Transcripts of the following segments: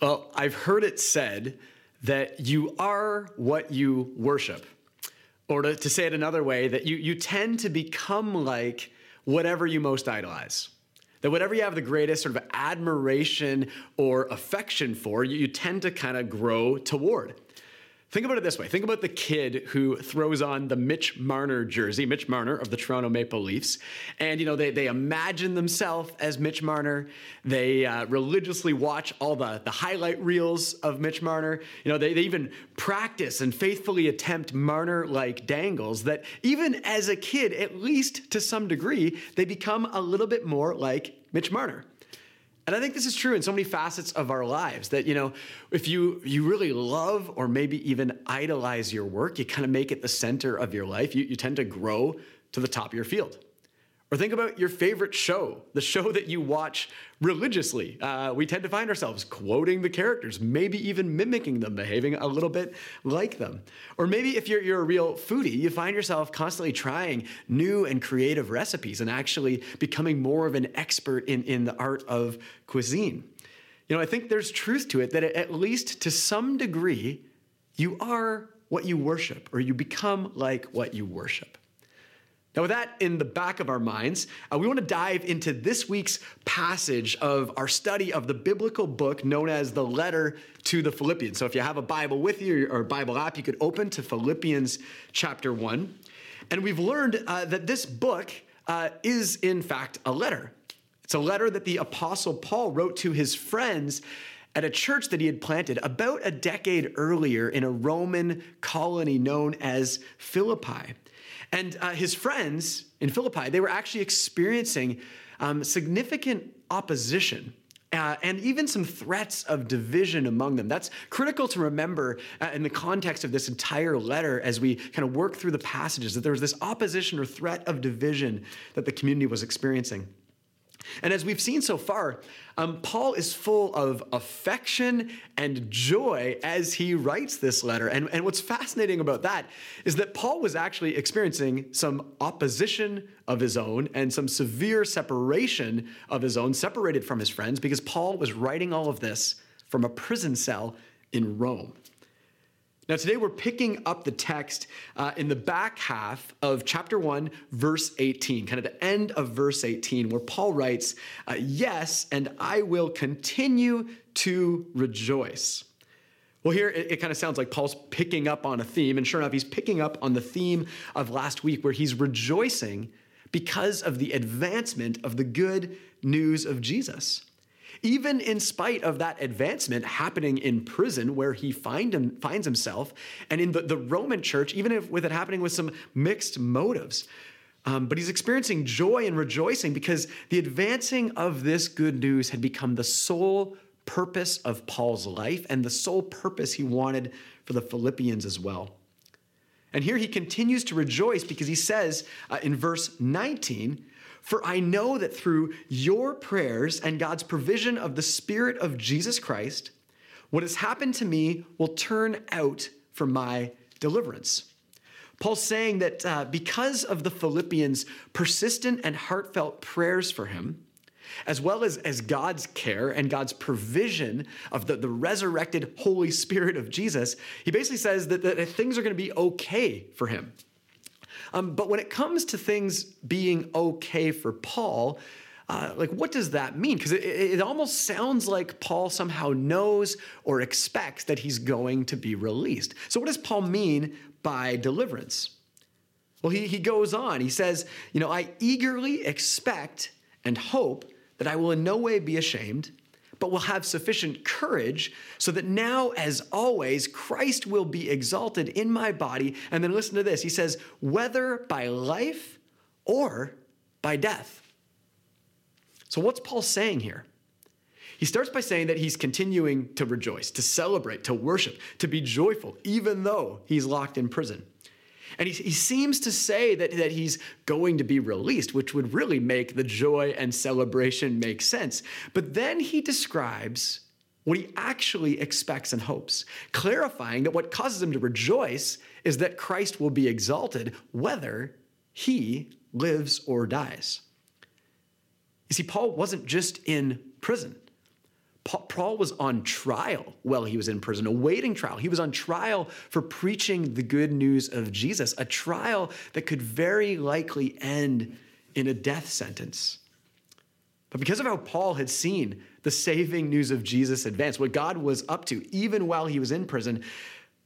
Well, I've heard it said that you are what you worship. Or to, to, say it another way, that you, you tend to become like whatever you most idolize. That whatever you have the greatest sort of admiration or affection for, you, you tend to kind of grow toward. Think about it this way. Think about the kid who throws on the Mitch Marner jersey, Mitch Marner of the Toronto Maple Leafs. And, you know, they, they imagine themselves as Mitch Marner. They uh, religiously watch all the, the highlight reels of Mitch Marner. You know, they, they even practice and faithfully attempt Marner like dangles that even as a kid, at least to some degree, they become a little bit more like Mitch Marner. And I think this is true in so many facets of our lives that, you know, if you, you really love or maybe even idolize your work, you kind of make it the center of your life, you, you tend to grow to the top of your field. Or think about your favorite show, the show that you watch religiously. Uh, we tend to find ourselves quoting the characters, maybe even mimicking them, behaving a little bit like them. Or maybe if you're, you're a real foodie, you find yourself constantly trying new and creative recipes and actually becoming more of an expert in, in the art of cuisine. You know, I think there's truth to it that at least to some degree, you are what you worship, or you become like what you worship. Now, with that in the back of our minds, uh, we want to dive into this week's passage of our study of the biblical book known as the letter to the Philippians. So, if you have a Bible with you or Bible app, you could open to Philippians chapter 1. And we've learned uh, that this book uh, is, in fact, a letter. It's a letter that the Apostle Paul wrote to his friends at a church that he had planted about a decade earlier in a Roman colony known as Philippi. And uh, his friends in Philippi, they were actually experiencing um, significant opposition. Uh, and even some threats of division among them. That's critical to remember uh, in the context of this entire letter as we kind of work through the passages that there was this opposition or threat of division that the community was experiencing. And as we've seen so far, um, Paul is full of affection and joy as he writes this letter. And, and what's fascinating about that is that Paul was actually experiencing some opposition of his own and some severe separation of his own, separated from his friends, because Paul was writing all of this from a prison cell in Rome. Now, today we're picking up the text uh, in the back half of chapter 1, verse 18, kind of the end of verse 18, where Paul writes, uh, Yes, and I will continue to rejoice. Well, here it, it kind of sounds like Paul's picking up on a theme, and sure enough, he's picking up on the theme of last week, where he's rejoicing because of the advancement of the good news of Jesus even in spite of that advancement happening in prison where he find him, finds himself, and in the, the Roman church, even if, with it happening with some mixed motives. Um, but he's experiencing joy and rejoicing because the advancing of this good news had become the sole purpose of Paul's life and the sole purpose he wanted for the Philippians as well. And here he continues to rejoice because he says uh, in verse 19, for I know that through your prayers and God's provision of the Spirit of Jesus Christ, what has happened to me will turn out for my deliverance. Paul's saying that uh, because of the Philippians' persistent and heartfelt prayers for him, as well as, as God's care and God's provision of the, the resurrected Holy Spirit of Jesus, he basically says that, that things are going to be okay for him. Um, but when it comes to things being okay for Paul, uh, like what does that mean? Because it, it almost sounds like Paul somehow knows or expects that he's going to be released. So, what does Paul mean by deliverance? Well, he, he goes on. He says, You know, I eagerly expect and hope that I will in no way be ashamed but will have sufficient courage so that now, as always, Christ will be exalted in my body. And then listen to this he says, whether by life or by death. So, what's Paul saying here? He starts by saying that he's continuing to rejoice, to celebrate, to worship, to be joyful, even though he's locked in prison. And he, he seems to say that, that he's going to be released, which would really make the joy and celebration make sense. But then he describes what he actually expects and hopes, clarifying that what causes him to rejoice is that Christ will be exalted whether he lives or dies. You see, Paul wasn't just in prison. Paul was on trial while he was in prison, awaiting trial. He was on trial for preaching the good news of Jesus, a trial that could very likely end in a death sentence. But because of how Paul had seen the saving news of Jesus advance, what God was up to, even while he was in prison,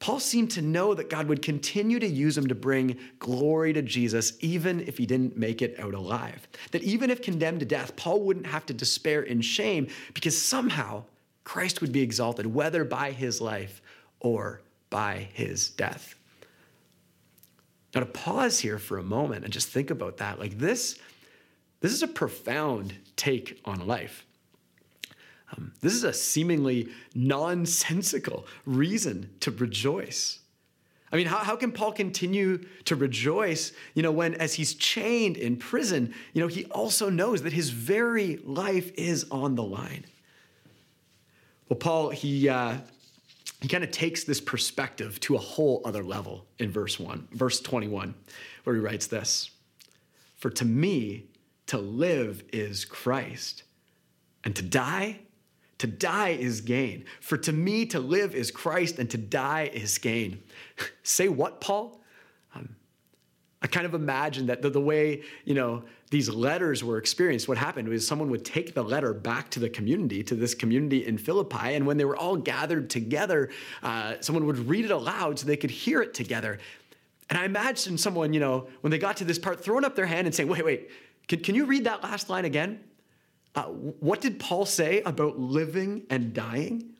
Paul seemed to know that God would continue to use him to bring glory to Jesus, even if he didn't make it out alive. That even if condemned to death, Paul wouldn't have to despair in shame because somehow Christ would be exalted, whether by his life or by his death. Now, to pause here for a moment and just think about that, like this, this is a profound take on life. Um, this is a seemingly nonsensical reason to rejoice. I mean, how, how can Paul continue to rejoice, you know, when as he's chained in prison, you know, he also knows that his very life is on the line? Well, Paul, he, uh, he kind of takes this perspective to a whole other level in verse 1, verse 21, where he writes this For to me, to live is Christ, and to die to die is gain. For to me, to live is Christ, and to die is gain. Say what, Paul? Um, I kind of imagine that the, the, way, you know, these letters were experienced, what happened was someone would take the letter back to the community, to this community in Philippi, and when they were all gathered together, uh, someone would read it aloud so they could hear it together. And I imagine someone, you know, when they got to this part, throwing up their hand and saying, wait, wait, can, can you read that last line again? Uh, what did Paul say about living and dying?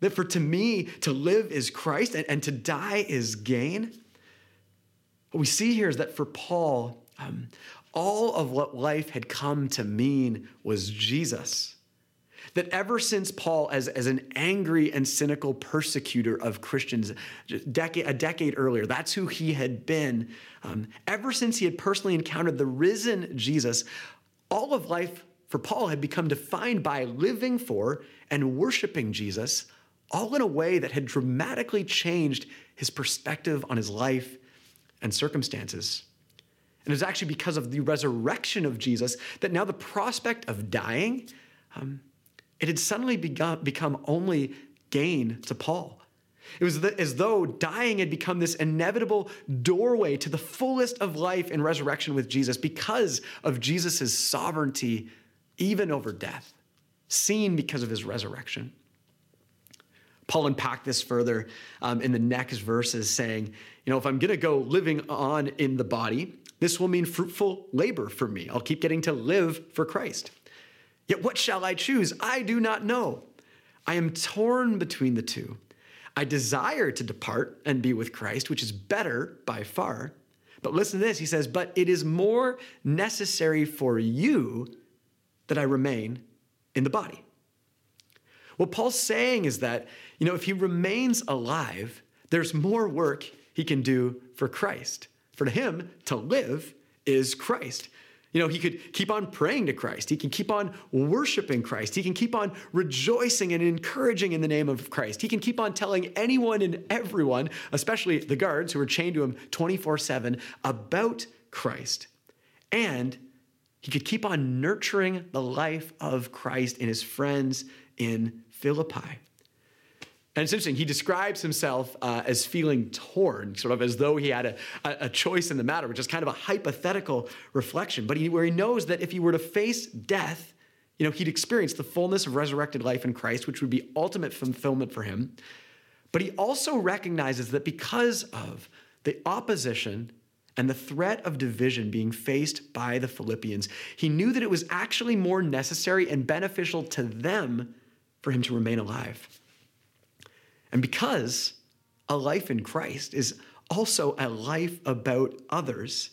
That for to me, to live is Christ and, and to die is gain. What we see here is that for Paul, um, all of what life had come to mean was Jesus. That ever since Paul, as, as an angry and cynical persecutor of Christians decade, a decade earlier, that's who he had been. Um, ever since he had personally encountered the risen Jesus, all of life for Paul had become defined by living for and worshiping Jesus, all in a way that had dramatically changed his perspective on his life and circumstances. And it was actually because of the resurrection of Jesus that now the prospect of dying, um, it had suddenly begun, become only gain to Paul. It was as though dying had become this inevitable doorway to the fullest of life and resurrection with Jesus because of Jesus' sovereignty even over death, seen because of his resurrection. Paul unpacked this further um, in the next verses, saying, You know, if I'm going to go living on in the body, this will mean fruitful labor for me. I'll keep getting to live for Christ. Yet what shall I choose? I do not know. I am torn between the two. I desire to depart and be with Christ, which is better by far. But listen to this. He says, But it is more necessary for you that I remain in the body. What Paul's saying is that, you know, if he remains alive, there's more work he can do for Christ. For him, to live is Christ. You know, he could keep on praying to Christ. He can keep on worshiping Christ. He can keep on rejoicing and encouraging in the name of Christ. He can keep on telling anyone and everyone, especially the guards who are chained to him 24 7, about Christ. And he could keep on nurturing the life of Christ in his friends in Philippi. And it's interesting, he describes himself uh, as feeling torn, sort of as though he had a, a, choice in the matter, which is kind of a hypothetical reflection, but he, where he knows that if he were to face death, you know, he'd experience the fullness of resurrected life in Christ, which would be ultimate fulfillment for him. But he also recognizes that because of the opposition and the threat of division being faced by the Philippians, he knew that it was actually more necessary and beneficial to them for him to remain alive. And because a life in Christ is also a life about others,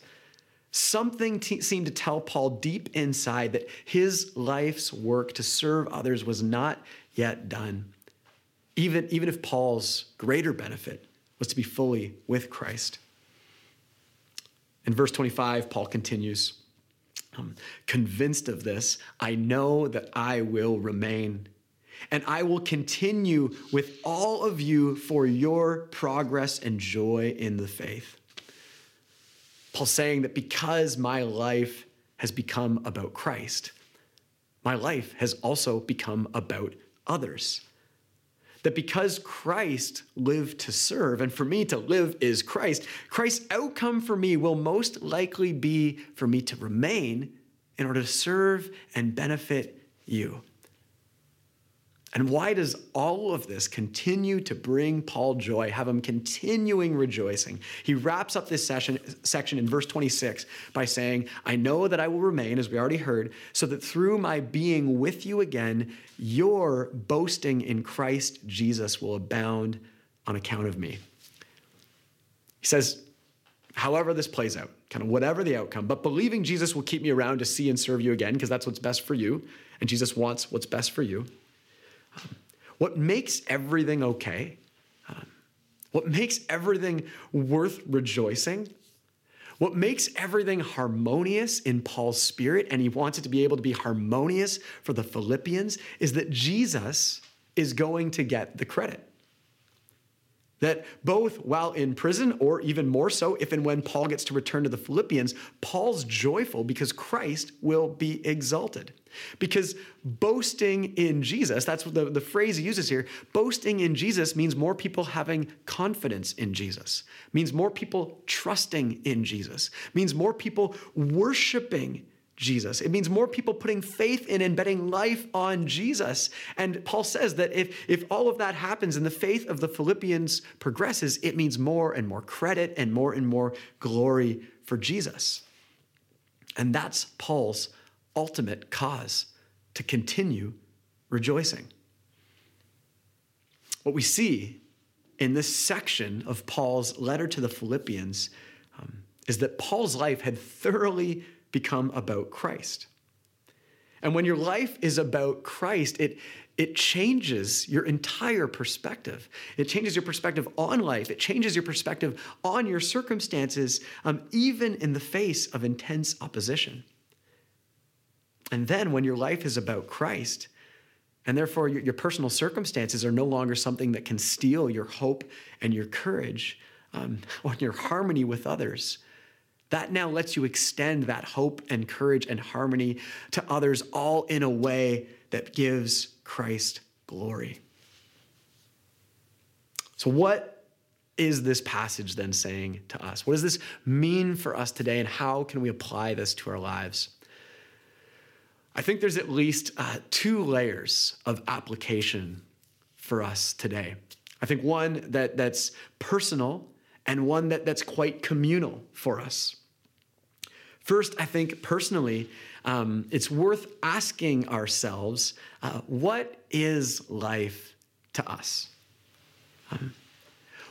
something seemed to tell Paul deep inside that his life's work to serve others was not yet done, even, even if Paul's greater benefit was to be fully with Christ. In verse 25, Paul continues um, Convinced of this, I know that I will remain, and I will continue with all of you for your progress and joy in the faith. Paul's saying that because my life has become about Christ, my life has also become about others. That because Christ lived to serve, and for me to live is Christ, Christ's outcome for me will most likely be for me to remain in order to serve and benefit you. And why does all of this continue to bring Paul joy, have him continuing rejoicing? He wraps up this session, section in verse 26 by saying, I know that I will remain, as we already heard, so that through my being with you again, your boasting in Christ Jesus will abound on account of me. He says, however this plays out, kind of whatever the outcome, but believing Jesus will keep me around to see and serve you again, because that's what's best for you, and Jesus wants what's best for you. What makes everything okay, um, what makes everything worth rejoicing, what makes everything harmonious in Paul's spirit, and he wants it to be able to be harmonious for the Philippians, is that Jesus is going to get the credit. That both while in prison, or even more so, if and when Paul gets to return to the Philippians, Paul's joyful because Christ will be exalted. Because boasting in Jesus, that's the, the phrase he uses here, boasting in Jesus means more people having confidence in Jesus, means more people trusting in Jesus, means more people worshiping Jesus. It means more people putting faith in and betting life on Jesus. And Paul says that if, if all of that happens and the faith of the Philippians progresses, it means more and more credit and more and more glory for Jesus. And that's Paul's ultimate cause to continue rejoicing. What we see in this section of Paul's letter to the Philippians um, is that Paul's life had thoroughly become about Christ. And when your life is about Christ, it, it changes your entire perspective. It changes your perspective on life. It changes your perspective on your circumstances, um, even in the face of intense opposition. And then when your life is about Christ, and therefore your, your personal circumstances are no longer something that can steal your hope and your courage um, or your harmony with others, that now lets you extend that hope and courage and harmony to others, all in a way that gives Christ glory. So, what is this passage then saying to us? What does this mean for us today, and how can we apply this to our lives? I think there's at least uh, two layers of application for us today. I think one that, that's personal and one that, that's quite communal for us. First, I think personally, um, it's worth asking ourselves uh, what is life to us? Um,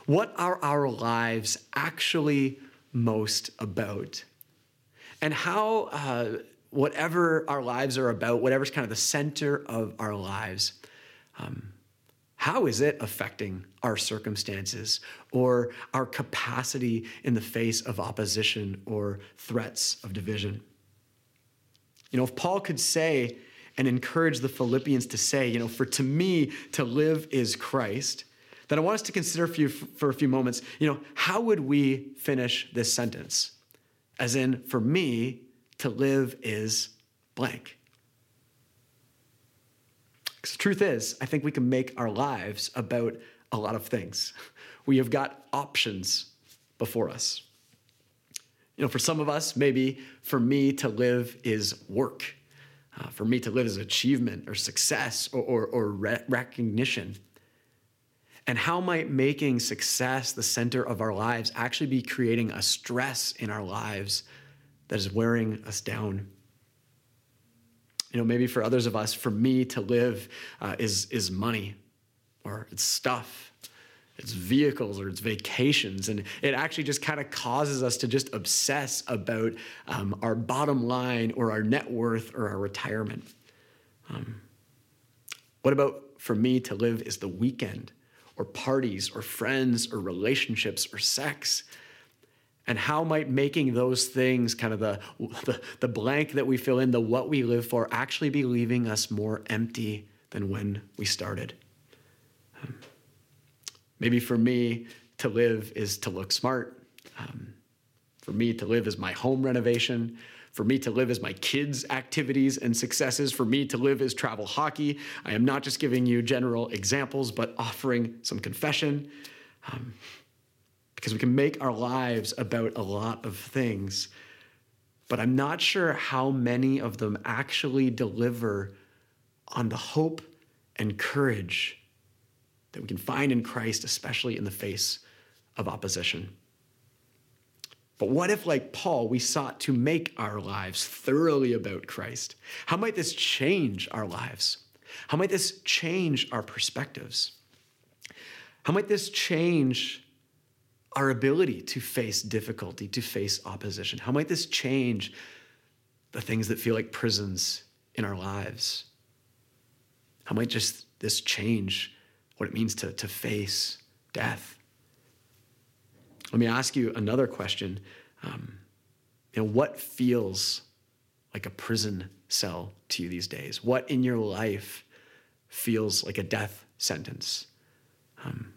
what are our lives actually most about? And how uh, whatever our lives are about, whatever's kind of the center of our lives, um, how is it affecting our circumstances or our capacity in the face of opposition or threats of division? You know, if Paul could say and encourage the Philippians to say, you know, for to me to live is Christ, then I want us to consider for, you, for a few moments, you know, how would we finish this sentence? As in, for me, to live is blank. Because the truth is, I think we can make our lives about a lot of things. We have got options before us. You know, for some of us, maybe for me to live is work. Uh, for me to live is achievement or success or, or, or re- recognition. And how might making success the center of our lives actually be creating a stress in our lives that is wearing us down. You know, maybe for others of us, for me to live uh, is, is money or it's stuff, it's vehicles or it's vacations. And it actually just kind of causes us to just obsess about um, our bottom line or our net worth or our retirement. Um, what about for me to live is the weekend or parties or friends or relationships or sex? And how might making those things, kind of the, the, the, blank that we fill in, the what we live for, actually be leaving us more empty than when we started? Um, maybe for me, to live is to look smart. Um, for me, to live is my home renovation. for me to live as my kids' activities and successes, for me to live as travel hockey. I am not just giving you general examples, but offering some confession. Um, because we can make our lives about a lot of things, but I'm not sure how many of them actually deliver on the hope and courage that we can find in Christ, especially in the face of opposition. But what if, like Paul, we sought to make our lives thoroughly about Christ? How might this change our lives? How might this change our perspectives? How might this change our ability to face difficulty, to face opposition? How might this change the things that feel like prisons in our lives? How might just this change what it means to, to face death? Let me ask you another question. Um, you know, what feels like a prison cell to you these days? What in your life feels like a death sentence? Um,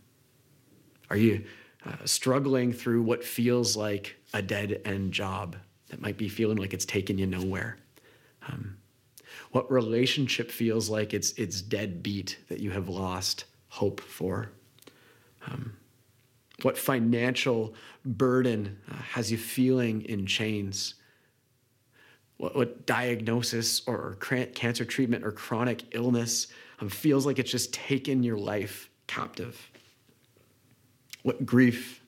are you uh, struggling through what feels like a dead end job that might be feeling like it's taken you nowhere? Um, what relationship feels like it's it's deadbeat that you have lost hope for? Um, what financial burden uh, has you feeling in chains? What, what diagnosis or, cancer treatment or chronic illness um, feels like it's just taken your life captive? What grief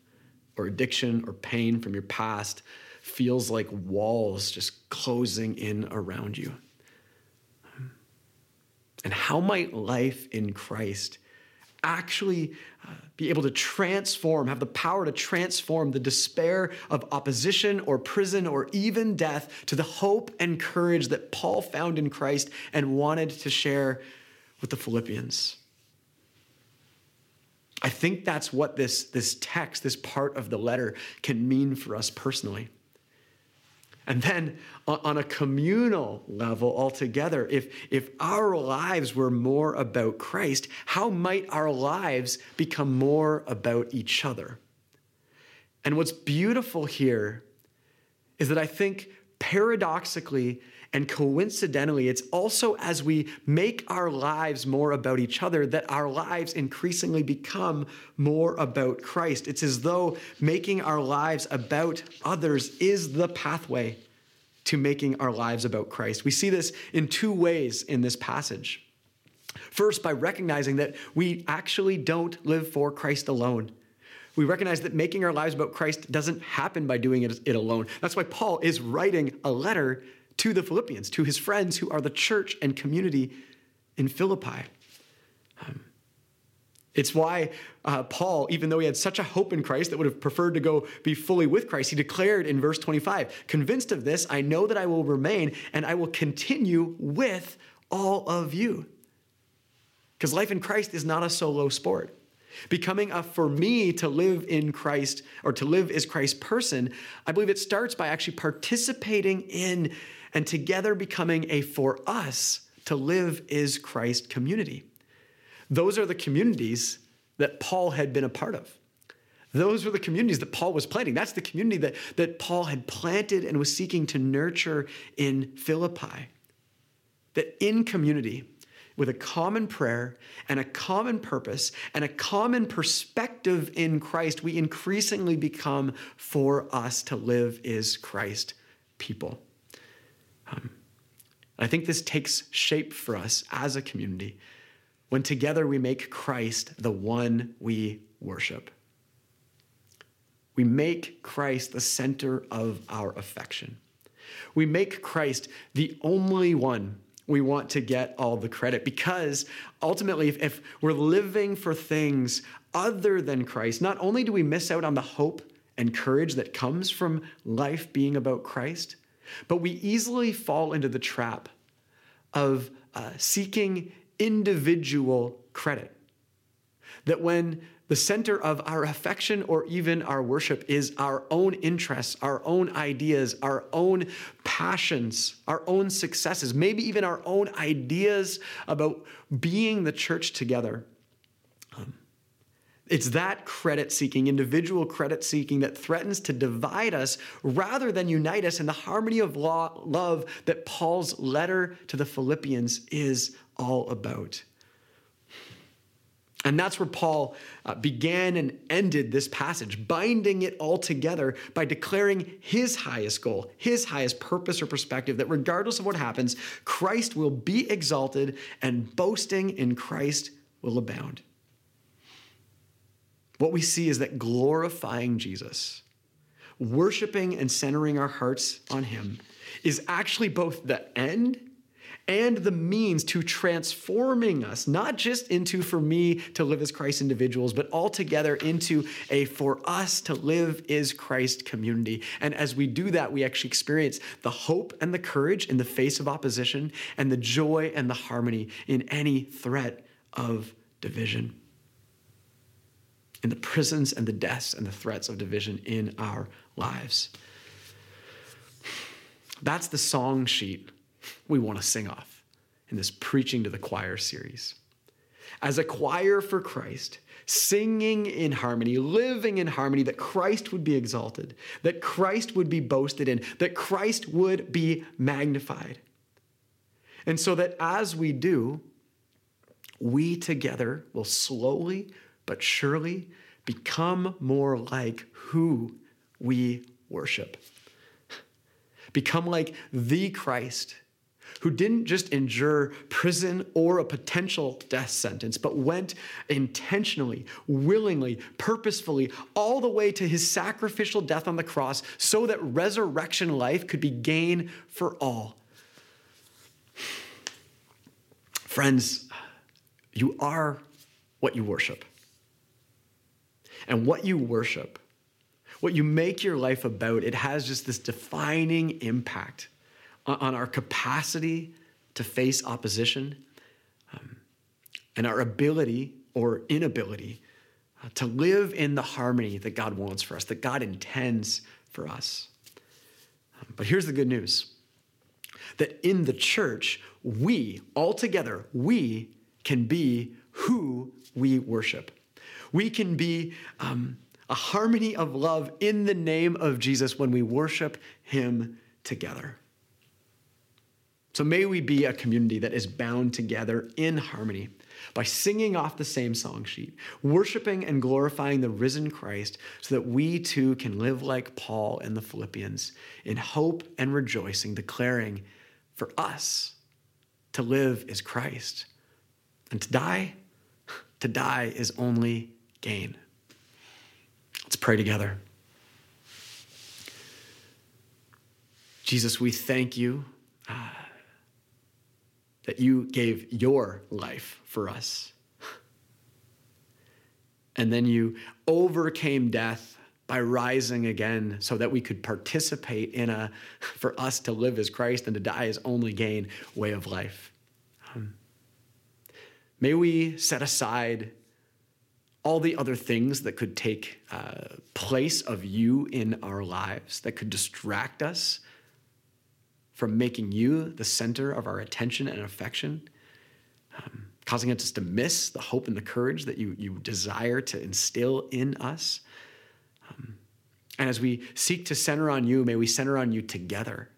or addiction or pain from your past feels like walls just closing in around you? And how might life in Christ actually uh, be able to transform, have the power to transform the despair of opposition or prison or even death to the hope and courage that Paul found in Christ and wanted to share with the Philippians. I think that's what this, this text, this part of the letter, can mean for us personally. And then on a communal level altogether, if, if our lives were more about Christ, how might our lives become more about each other? And what's beautiful here is that I think paradoxically and coincidentally, it's also as we make our lives more about each other that our lives increasingly become more about Christ. It's as though making our lives about others is the pathway to making our lives about Christ. We see this in two ways in this passage. First, by recognizing that we actually don't live for Christ alone. We recognize that making our lives about Christ doesn't happen by doing it, alone. That's why Paul is writing a letter to the Philippians, to his friends who are the church and community in Philippi. Um, it's why uh, Paul, even though he had such a hope in Christ that would have preferred to go be fully with Christ, he declared in verse 25 Convinced of this, I know that I will remain and I will continue with all of you. Because life in Christ is not a solo sport. Becoming a for me to live in Christ or to live as Christ's person, I believe it starts by actually participating in and together becoming a for us to live is Christ community. Those are the communities that Paul had been a part of. Those were the communities that Paul was planting. That's the community that, that Paul had planted and was seeking to nurture in Philippi. That in community, with a common prayer and a common purpose and a common perspective in Christ, we increasingly become for us to live is Christ people. Um, I think this takes shape for us as a community when together we make Christ the one we worship. We make Christ the center of our affection. We make Christ the only one we want to get all the credit because ultimately, if, if, we're living for things other than Christ, not only do we miss out on the hope and courage that comes from life being about Christ, but we easily fall into the trap of uh, seeking individual credit. That when the center of our affection or even our worship is our own interests, our own ideas, our own passions, our own successes, maybe even our own ideas about being the church together, um, It's that credit seeking, individual credit seeking, that threatens to divide us rather than unite us in the harmony of law, love that Paul's letter to the Philippians is all about. And that's where Paul uh, began and ended this passage, binding it all together by declaring his highest goal, his highest purpose or perspective that regardless of what happens, Christ will be exalted and boasting in Christ will abound. What we see is that glorifying Jesus, worshiping and centering our hearts on him, is actually both the end and the means to transforming us, not just into for me to live as Christ individuals, but altogether into a for us to live is Christ community. And as we do that, we actually experience the hope and the courage in the face of opposition and the joy and the harmony in any threat of division. In the prisons and the deaths and the threats of division in our lives. That's the song sheet we want to sing off in this Preaching to the Choir series. As a choir for Christ, singing in harmony, living in harmony, that Christ would be exalted, that Christ would be boasted in, that Christ would be magnified. And so that as we do, we together will slowly but surely become more like who we worship. Become like the Christ who didn't just endure prison or a potential death sentence, but went intentionally, willingly, purposefully, all the way to his sacrificial death on the cross so that resurrection life could be gain for all. Friends, you are what you worship. And what you worship, what you make your life about, it has just this defining impact on our capacity to face opposition um, and our ability or inability uh, to live in the harmony that God wants for us, that God intends for us. Um, but here's the good news that in the church, we, all together, we can be who we worship. We can be um, a harmony of love in the name of Jesus when we worship Him together. So may we be a community that is bound together in harmony by singing off the same song sheet, worshiping and glorifying the risen Christ, so that we too can live like Paul and the Philippians in hope and rejoicing, declaring for us to live is Christ, and to die, to die is only gain. Let's pray together. Jesus, we thank you. Uh, that you gave your life for us. And then you overcame death by rising again so that we could participate in a, for us to live as Christ and to die as only gain way of life. Um, may we set aside all the other things that could take uh, place of you in our lives, that could distract us from making you the center of our attention and affection, um, causing us to miss the hope and the courage that you, you desire to instill in us. Um, and as we seek to center on you, may we center on you together,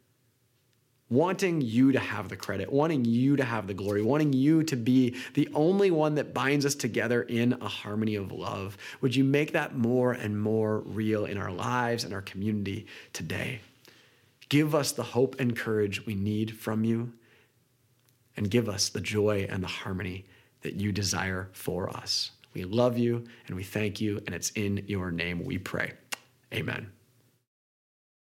wanting you to have the credit, wanting you to have the glory, wanting you to be the only one that binds us together in a harmony of love. Would you make that more and more real in our lives and our community today? Give us the hope and courage we need from you, and give us the joy and the harmony that you desire for us. We love you and we thank you, and it's in your name we pray. Amen.